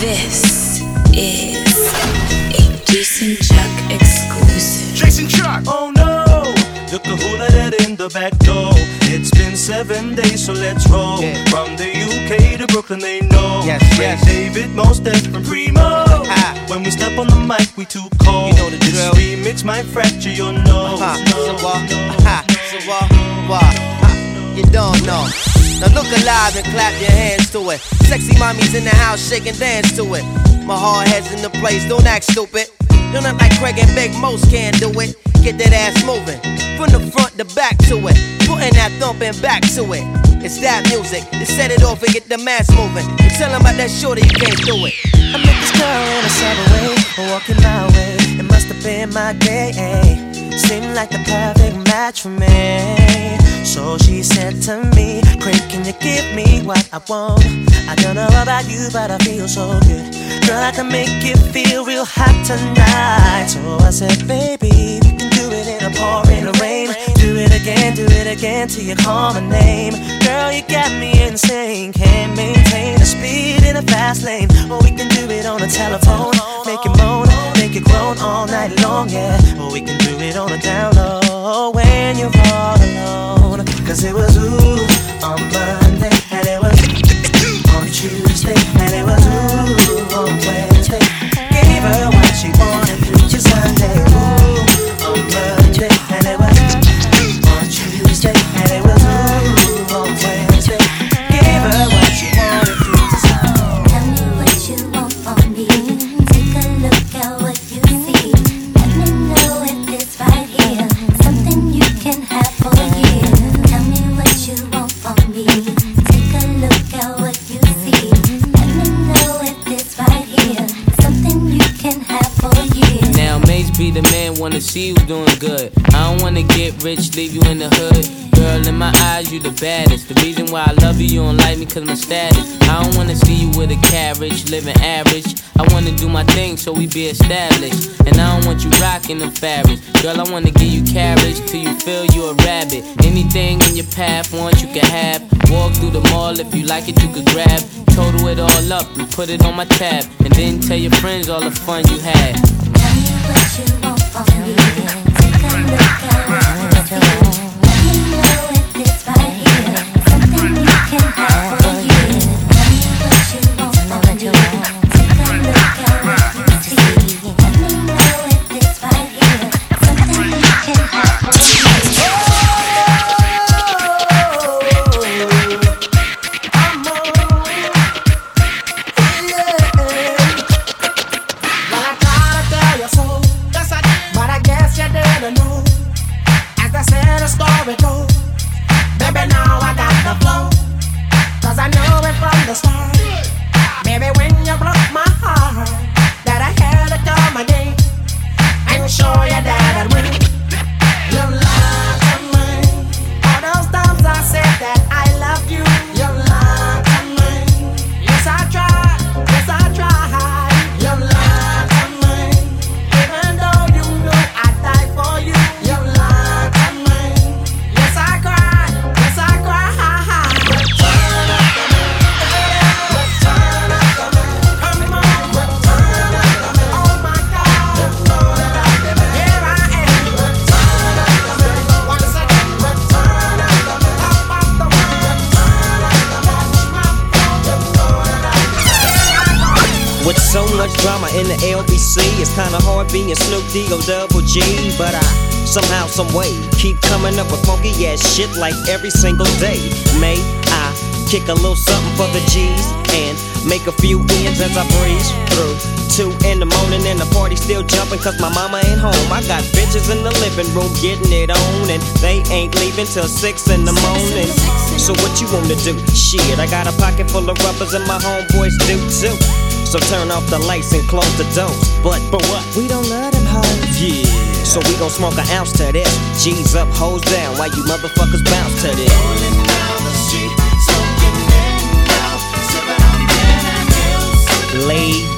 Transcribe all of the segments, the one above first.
This is a Jason Chuck exclusive. Jason Chuck! Oh no! Look at who let in the back door. It's been seven days, so let's roll. Yeah. From the UK to Brooklyn, they know. Yes, yes. David, Mos Def, and Primo. Ah. When we step on the mic, we too cold. You know the this drill. remix might fracture your nose. Ha, nose, so what? nose, Ha, so what? What? Ha, You don't know. Now look alive and clap your hands to it. Sexy mommies in the house, shake and dance to it. My hard head's in the place, don't act stupid. Don't act like Craig and Big Mos can do it. Get that ass moving. From the front to back to it. Putting that thumping back to it. It's that music to set it off and get the mass moving. You tell 'em about that shorty, you can't do it. I met this girl in a subway, walking my way. It must have been my day. Eh? Seemed like the perfect match for me. So she said to me, Craig, can you give me what I want? I don't know about you, but I feel so good. Girl, I can make you feel real hot tonight. So I said, baby, we can do it in a pouring rain. It again, do it again till you call my name. Girl, you got me insane. Can't maintain the speed in a fast lane. Or we can do it on a telephone. Make it moan, make it groan all night long, yeah. Or we can do it on a down low when you're all alone. Cause it was ooh on Monday, and it was on Tuesday, and it was ooh on Wednesday. Gave her Be the man, wanna see you doing good. I don't wanna get rich, leave you in the hood. Girl, in my eyes, you the baddest. The reason why I love you, you don't like me cause my status. I don't wanna see you with a carriage, living average. I wanna do my thing so we be established. And I don't want you rocking the fabrics. Girl, I wanna give you carriage till you feel you a rabbit. Anything in your path, want you can have. Walk through the mall, if you like it, you could grab. Total it all up and put it on my tab. And then tell your friends all the fun you had. Me. You know it's right. Here. Something you can being D-O double G. But I somehow, some way, keep coming up with funky ass shit like every single day. May I kick a little something for the G's and make a few ends as I breeze through. Two in the morning and the party still jumping cause my mama ain't home. I got bitches in the living room getting it on and they ain't leaving till six in the morning. So what you wanna do? Shit, I got a pocket full of rubbers and my homeboys do too. So turn off the lights and close the doors. But but what? We don't let them hoes. Yeah. So we gon' smoke an ounce to this. G's up, hoes down. Why you motherfuckers bounce to this. Laid back. With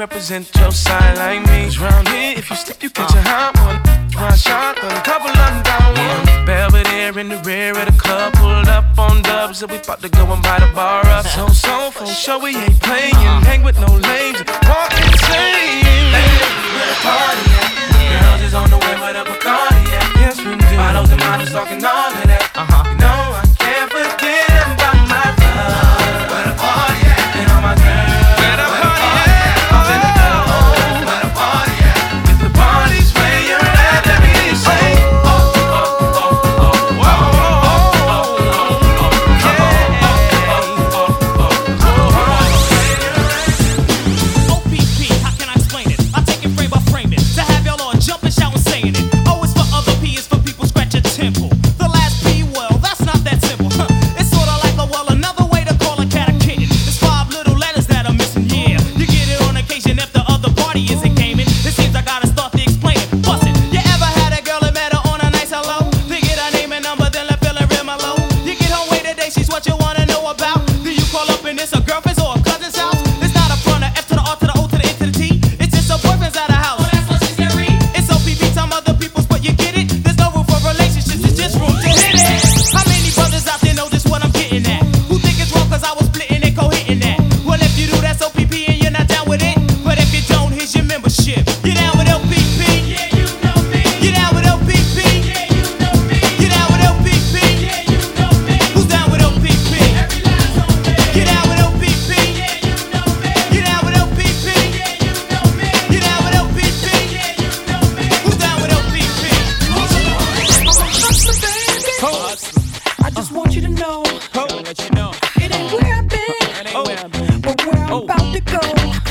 represent your side like me. 'Cause round here, if you slip, you catch a hot one. One shot, but a couple of them down one. Belvedere in the rear of the club, pulled up on dubs, and we about to go and buy the bar up. So, so, for sure, we ain't playing. Uh-huh. Hang with no lames, walk insane. The party at? Girls is on the way with a Bacardi at. Yes, we do. Bottles and models talking all of that.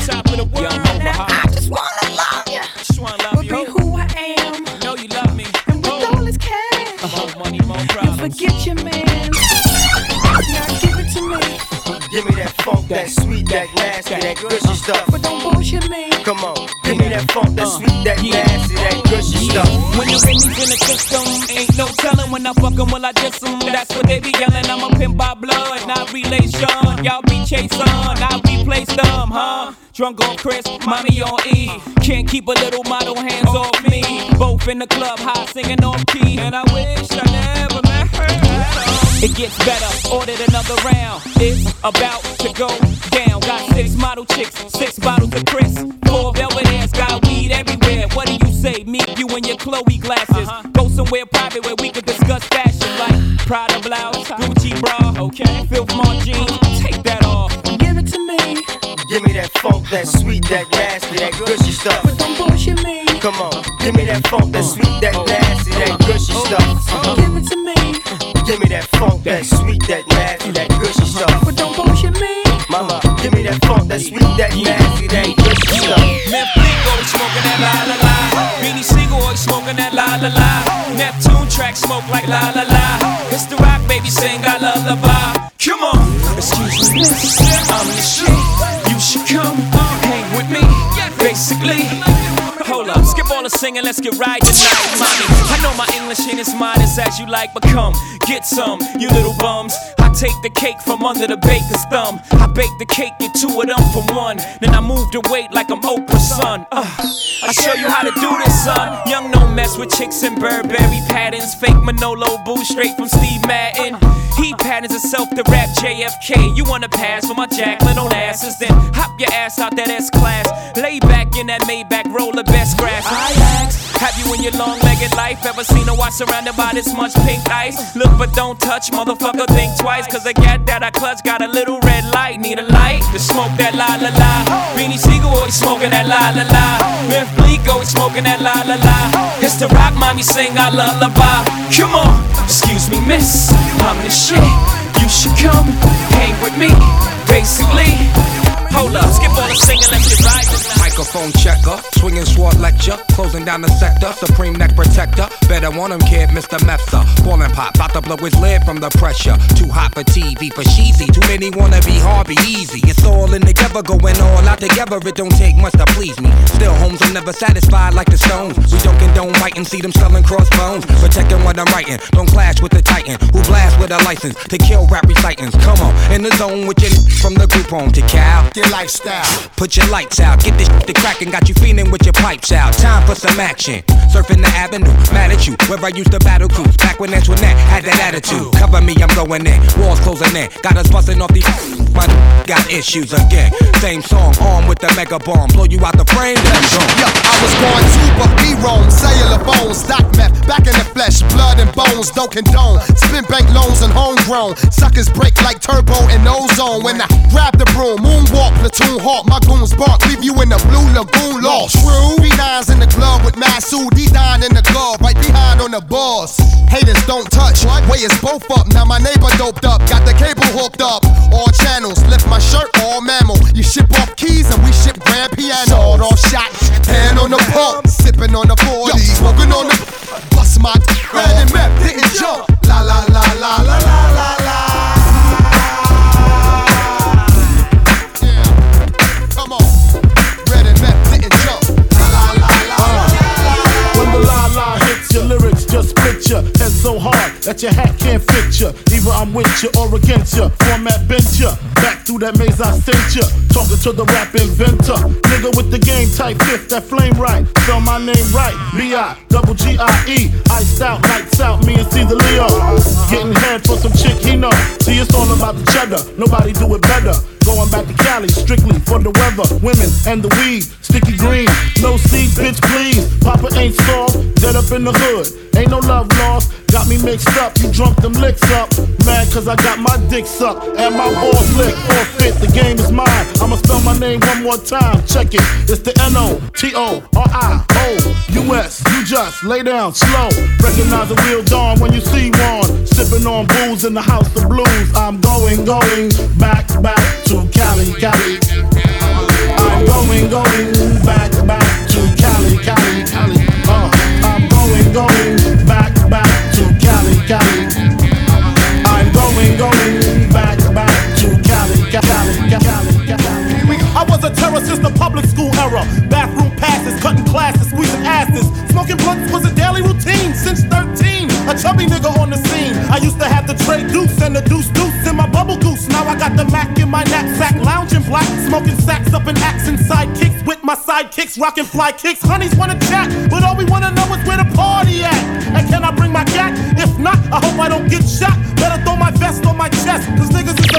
Top of the world. Now I just wanna love you, Just wanna love you. be who I am. Know you love me. And with all this cash, More money, more you problems. forget your man. Now give it to me, Give me that funk, that sweet, that nasty, that gushy uh-huh. stuff. but don't bullshit me. Come on, give me that funk, that uh, sweet, that nasty, that gushy stuff. When the Remy's in the system, ain't no telling when I fuck 'em, will I diss 'em? That's what they be yelling. I'm a pimp by blood, not relation. Y'all be chasing, I replace them, huh? Drunk on Chris, mommy on E. Can't keep a little model hands off me. Both in the club, high singing off key. And I wish I never met her. It gets better, ordered another round. It's about to go down. Got six model chicks, six bottles of Chris. Four Belvedere's, got weed everywhere. What do you say? Meet you in your Chloe glasses. Uh-huh. Go somewhere private where we can discuss fashion like Prada blouse, Gucci bra, okay? Filth Mart jeans, that sweet, that nasty, that gushy stuff. but don't bullshit me. Come on, give me that funk, that sweet, that nasty, that gushy stuff. Oh, give it to me, Give me that funk, that sweet, that nasty, that gushy stuff. but don't bullshit me. Mama, give me that funk, that sweet, that nasty, that gushy stuff. Memphis smoking that la la la. Beanie Sigel smoking that la la la. Neptune track smoke like la la la. It's the rock baby sing I lullaby. Come singing, let's get right tonight, mommy. I know my English ain't as modest as you like, but come, get some, you little bums. I take the cake from under the baker's thumb. I bake the cake, get two of them for one. Then I move the weight like I'm Oprah's son. Uh, I show you how to do this, son. Young no mess with chicks and Burberry patterns. Fake Manolo boo straight from Steve Madden. He patterns himself to rap JFK. You wanna pass for my Jacqueline Onassis? Then hop your ass out that S class. Lay back in that Maybach, roll the best grass. In your long-legged life ever seen a watch surrounded by this much pink ice? Look but don't touch, motherfucker, think twice. Cause the gat that I clutch got a little red light. Need a light to smoke that la la la. Beanie Sigel always smoking that la la la. Memph Bleek always smoking that la la la. It's the rock mommy sing I lullaby. Come on, excuse me, miss. I'm the shit. You should come hang with me. Basically, hold up, skip all the singing, let's get. Microphone checker, swinging sword lecture, closing down the sector. Supreme neck protector, better want him, kid, Mr. Mepsa. Ballin' pop, bout to blow his lid from the pressure. Too hot for TV, for cheesy. Too many wanna be hard, be easy. It's all in together, going all out together. It don't take much to please me. Still, homes, I'm never satisfied like the Stones. We don't condone writing, see them selling crossbones. Protecting what I'm writing, don't clash with the Titan who blast with a license to kill rap recitants. Come on, in the zone with your from the group home to Cal. Your lifestyle. Put your lights out, get this shit to crackin', got you feeling with your pipes out. Time for some action. Surfing the avenue, mad at you. Where I used to battle cruise, back when Antoinette had that attitude. Cover me, I'm going in. Walls closing in, got us busting off these. My got issues again. Same song, armed with the mega bomb. Blow you out the frame, then go. Yo, I was going to, but we roam. Cellular phones, stock meth, back in the flesh, blood and bones, don't condone. Spin bank loans and homegrown. Suckers break like turbo and ozone. When I grab the broom, moonwalk, platoon hawk, my goons bark, leave you in the blue lagoon lost. True. B9's in the glove with Masu, D9 in the glove, right behind on the boss. Haters don't touch, way is both up. Now my neighbor doped up, got the cable hooked up. All channels, lift my shirt, all mammal. You ship off keys and we ship grand piano. Sawed off shot, hand on the pump, sipping on the 40, smoking on the. Bust my red and map, didn't jump. La la la la la la la la. Head so hard that your hat can't fit you. Either I'm with you or against you. Format bent you. Back through that maze I sent you. Talking to the rap inventor. Nigga with the game type fifth, that flame right. Spell my name right. B-I, double G-I-E. Iced out, lights out, me and C the Leo. Getting head for some chick he know. See, it's all about the cheddar. Nobody do it better. Going back to Cali, strictly for the weather, women, and the weed. Sticky green, no seed, bitch, please. Papa ain't soft, dead up in the hood. Ain't no love lost, got me mixed up. You drunk them licks up. Mad cause I got my dick sucked and my balls licked. Forfeit, the game is mine. I'ma spell my name one more time. Check it, it's the N O T O R I O U S. You just lay down slow. Recognize a real dawn when you see one. Sipping on booze in the house of blues. I'm going, going back, back to Cali, Cali. I'm going, going back, back to Cali, Cali, Cali. Uh, I'm going, going back, back to Cali, Cali. Sidekicks with my sidekicks, rocking fly kicks. Honeys wanna chat, but all we wanna know is where the party at. And can I bring my gat? If not, I hope I don't get shot. Better throw my vest on my chest, cause niggas is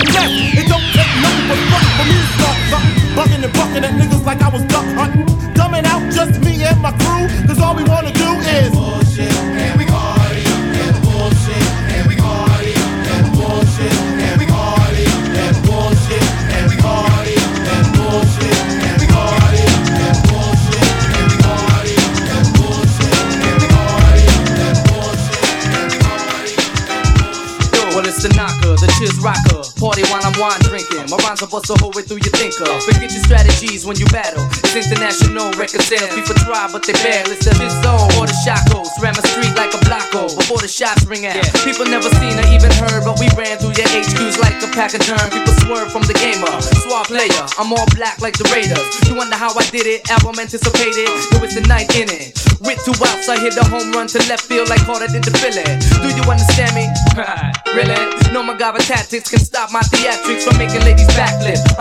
bust a hole right through your thinker. Forget your strategies when you battle. It's international record sales. People try, but they fail. It's the biz zone or the shackles. Ram a street like a blocko before the shots ring out. People never seen or even heard, but we ran through your HQs like a pack of germ. People swerve from the gamer. Swap player, I'm all black like the Raiders. You wonder how I did it? Album anticipated. Yo, it's the ninth inning. With two outs, I hit a home run to left field like Carter did the Philly. Do you understand me? really? No MacGyver tactics can stop my theatrics from making ladies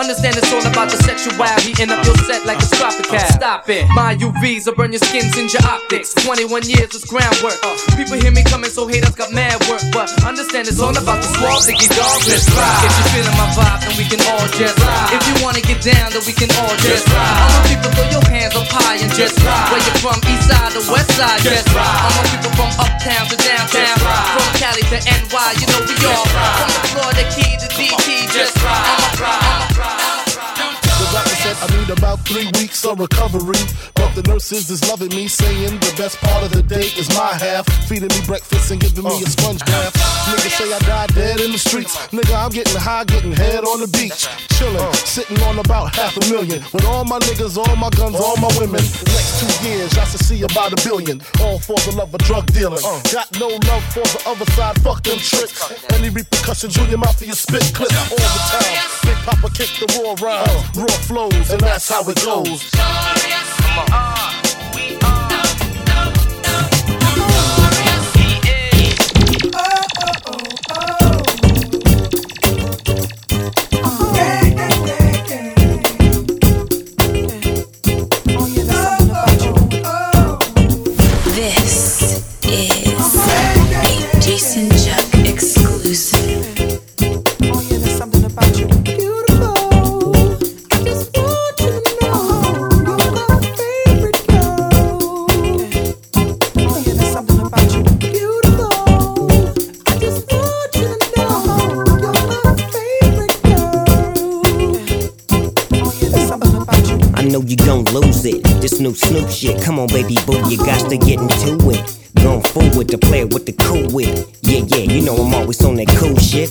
Understand it's all about the sexual. Heating up your set like a Stropical. Stop it. My UVs will burn your skins and your optics. 21 years is groundwork. Uh. People hear me coming, so haters got mad work. But understand it's all about the swab, Diggy dog. Let's ride. If you feeling my vibe, then we can all just ride. If you wanna get down, then we can all just ride. All people throw your hands up high and just ride. Where you from, east side or west side, just ride. All my people from uptown to downtown. From Cali to NY, you know we all ride. From the floor to key to DT, just ride. I'm a ride. Said I need about three weeks of recovery. But the nurses is loving me, saying the best part of the day is my half. Feeding me breakfast and giving me a sponge bath. Niggas say I died dead in the streets. Nigga, I'm getting high, getting head on the beach. Chillin', sitting on about half a million. With all my niggas, all my guns, all my women. Next two years, I should see about a billion. All for the love of drug dealing. Got no love for the other side, fuck them tricks. Any repercussions, Junior Mafia spit clip all the time. Big Papa kick the raw rhymes, raw flows, and that's how it goes. This new Snoop shit, come on, baby boo, you got to get into it. Going forward to play with the cool wit. Yeah, yeah, you know I'm always on that cool shit.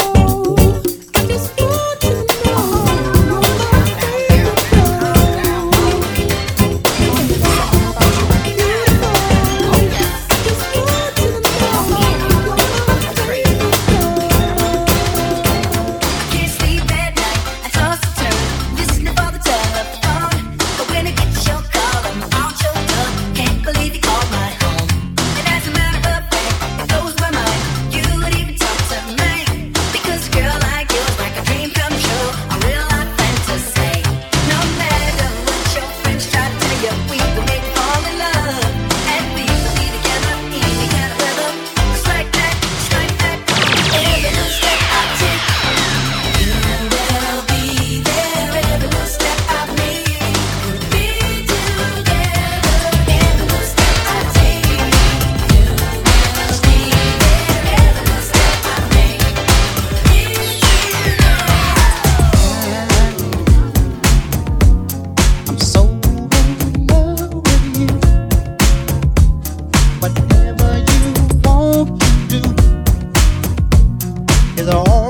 is alright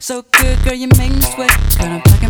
So good, girl, you make me sweat. I'm talking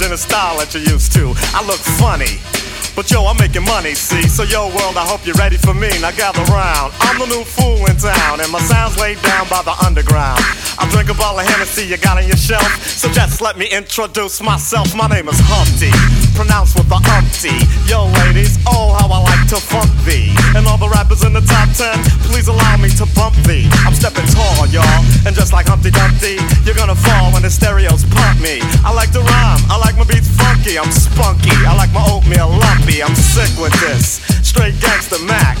ruin the style that you're used to. I look funny. But yo, I'm making money, see? So yo, world, I hope you're ready for me. Now gather round. I'm the new fool in town, and my sound's laid down by the underground. I drink a bottle of Hennessy you got on your shelf. So just let me introduce myself. My name is Humpty, pronounced with the umpty. Yo, ladies, oh, how I like to funk thee. And all the rappers in the top ten, please allow me to bump thee. I'm stepping tall, y'all. And just like Humpty Dumpty, you're gonna fall when the stereos pump me. I like to rhyme, I like my beats funky, I'm spunky. I like my oatmeal lumpy, I'm sick with this. Straight gangster Mac.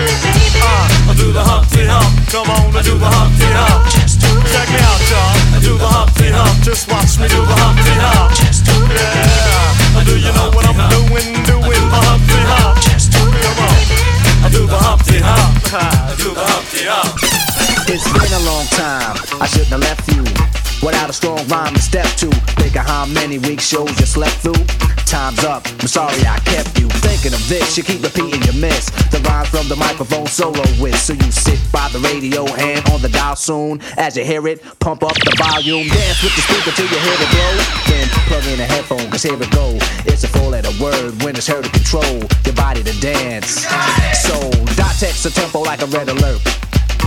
I do the Humpty Hump. Come on, I do the Humpty Hump. Just Check me out, y'all. I do the Humpty Hump. Just watch me do the Humpty Hump. Just do Yeah. Do you know what I'm doing? Doing the Humpty Hump. Just Come on. I do the Humpty Hump. I do the Humpty Hump. It's been a long time. I shouldn't have left you without a strong rhyme to step to. Think of how many week shows you slept through. Time's up. I'm sorry I kept you thinking of this. You keep repeating your miss. The rhymes from the microphone solo with. So you sit by the radio, hand on the dial soon. As you hear it, pump up the volume. Dance with the speaker till you hear it blow. Then plug in a headphone, cause here it go. It's a four letter word when it's heard to control your body to dance. So, dot text a tempo like a red alert.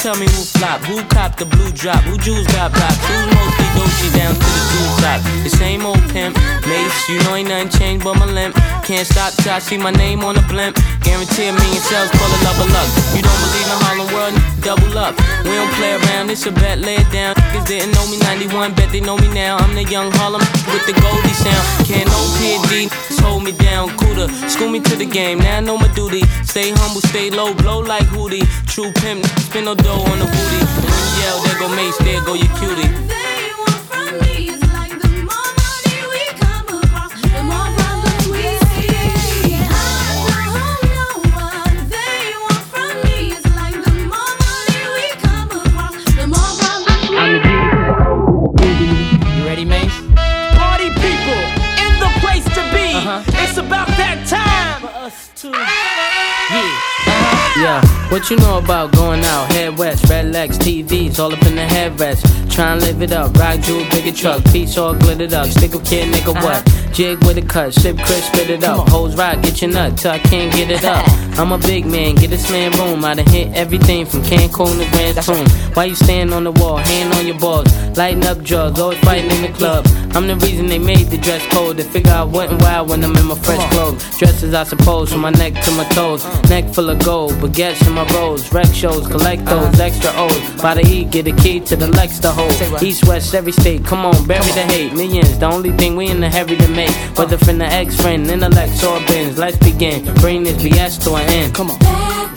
Tell me who flop, who cop the blue drop, who jewels got blocks, who's mostly Dolce down to the blue top. The same old pimp, Mase, you know ain't nothing changed but my limp. Can't stop till I see my name on the blimp. Guarantee a million sales, pull a level. You don't believe in Harlem World, double up. We don't play around, it's a bet, lay it down. Niggas didn't know me 91, bet they know me now. I'm the young Harlem with the Goldie sound. Can't no PD, hold me down, cooler. School me to the game, now I know my duty. Stay humble, stay low, blow like Hootie. True pimp, spin no dough on the booty. And you yell, there go Mase, there go your cutie. What you know about going out? Head west, red legs, TVs, all up in the headrest. Try and live it up, rock jewel, bigger truck, piece all glittered up. Stick a kid, nigga, what? Uh-huh. Jig with a cut, sip crisp, spit it up. Hoes rock, get your nut till I can't get it up. I'm a big man, get this man room. I done hit everything from Cancun to Grand Tune. Why you stand on the wall, hand on your balls, lighting up drugs, always fighting in the club. I'm the reason they made the dress code. To figure out what and why when I'm in my fresh clothes. Dresses, I suppose, from my neck to my toes. Neck full of gold, baguettes in my rolls. Rec shows, collect those extra O's. By the E, get a key to the Lex to hold. East, west, every state, come on, bury the hate. Millions, the only thing we in the heavy to make. Whether from the ex friend, intellect, or bins. Let's begin. Bring this BS to an end. Come on. Bad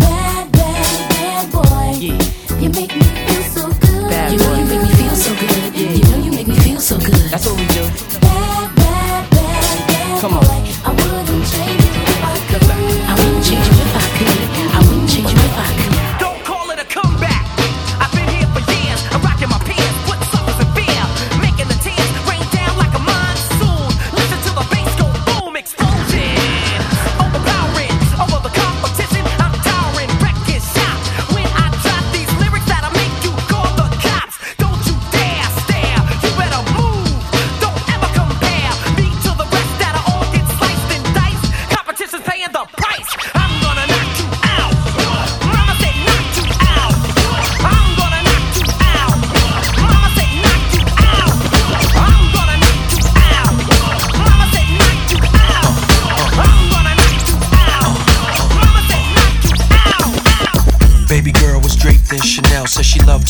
boy. You make me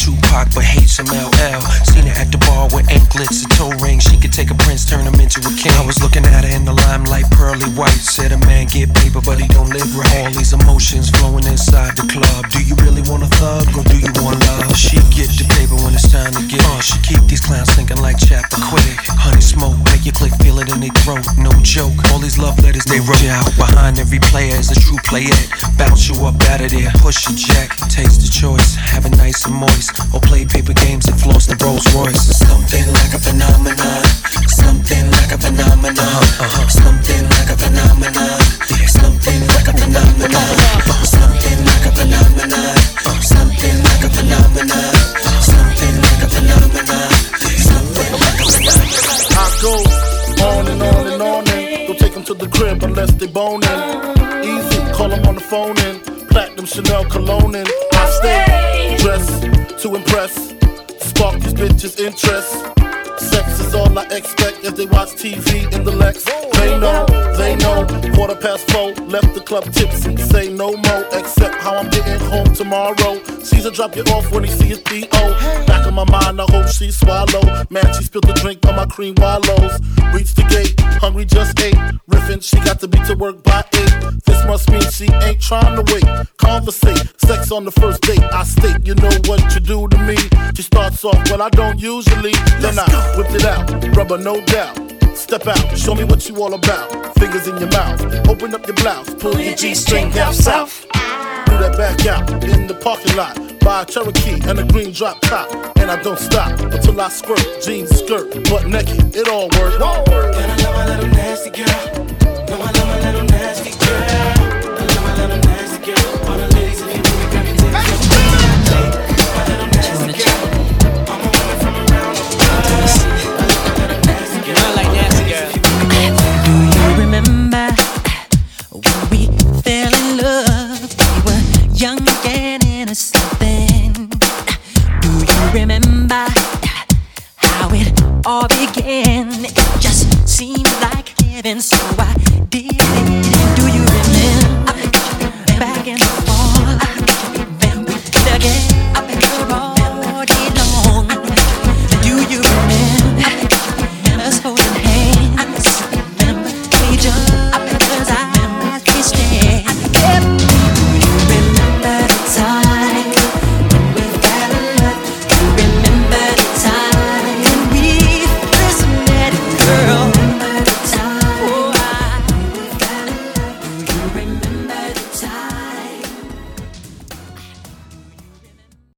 Tupac, but hate some LL. Seen her at the bar with anklets and toe rings. She could take a prince, turn him into a king. I was looking at her in the limelight, pearly white. Said a man get paper, but he don't live right. All these emotions flowing inside the club. Do you really want a thug or do you want love? She get the paper when it's time to get. Uh, she keep these clowns thinking like chapter quick. Honey smoke, make you click feel it in their throat. No joke. All these love letters they wrote out behind every player is a true playette. Bounce you up out of there, push your jack, taste the choice, have it nice and moist, or play paper games and floss the Rolls Royce. Something like a phenomenon, something like a phenomenon, something like a phenomenon, something like a phenomenon, something like a phenomenon, something like a phenomenon, something like a phenomenon, something like a phenomenon. I go on and on and on and don't take them to the crib unless they boning. Easy, call them on the phone and platinum Chanel cologne. And I stay dressed to impress, spark these bitches' interest. Sex is all I expect as they watch TV in the Lex. They know, they know. Quarter past four, left the club tipsy. Say no more, except how I'm getting home tomorrow. Caesar drop you off when he see his P.O. Back in my mind, I hope she swallow. Man, she spilled the drink on my cream wallows. Reached the gate, hungry just ate. Riffin', she got to be to work by eight. This must mean she ain't trying to wait. Conversate, sex on the first date. I state, you know what you do to me. She starts off, well, I don't usually. Then I whipped it out, rubber, no doubt. Step out, show me what you all about. Fingers in your mouth, open up your blouse, pull your G string down south. Do that back out in the parking lot. Buy a Cherokee and a green drop top. And I don't stop until I squirt. Jeans, skirt, butt naked, it all works. And I love my little nasty girl. No, I love my little nasty girl.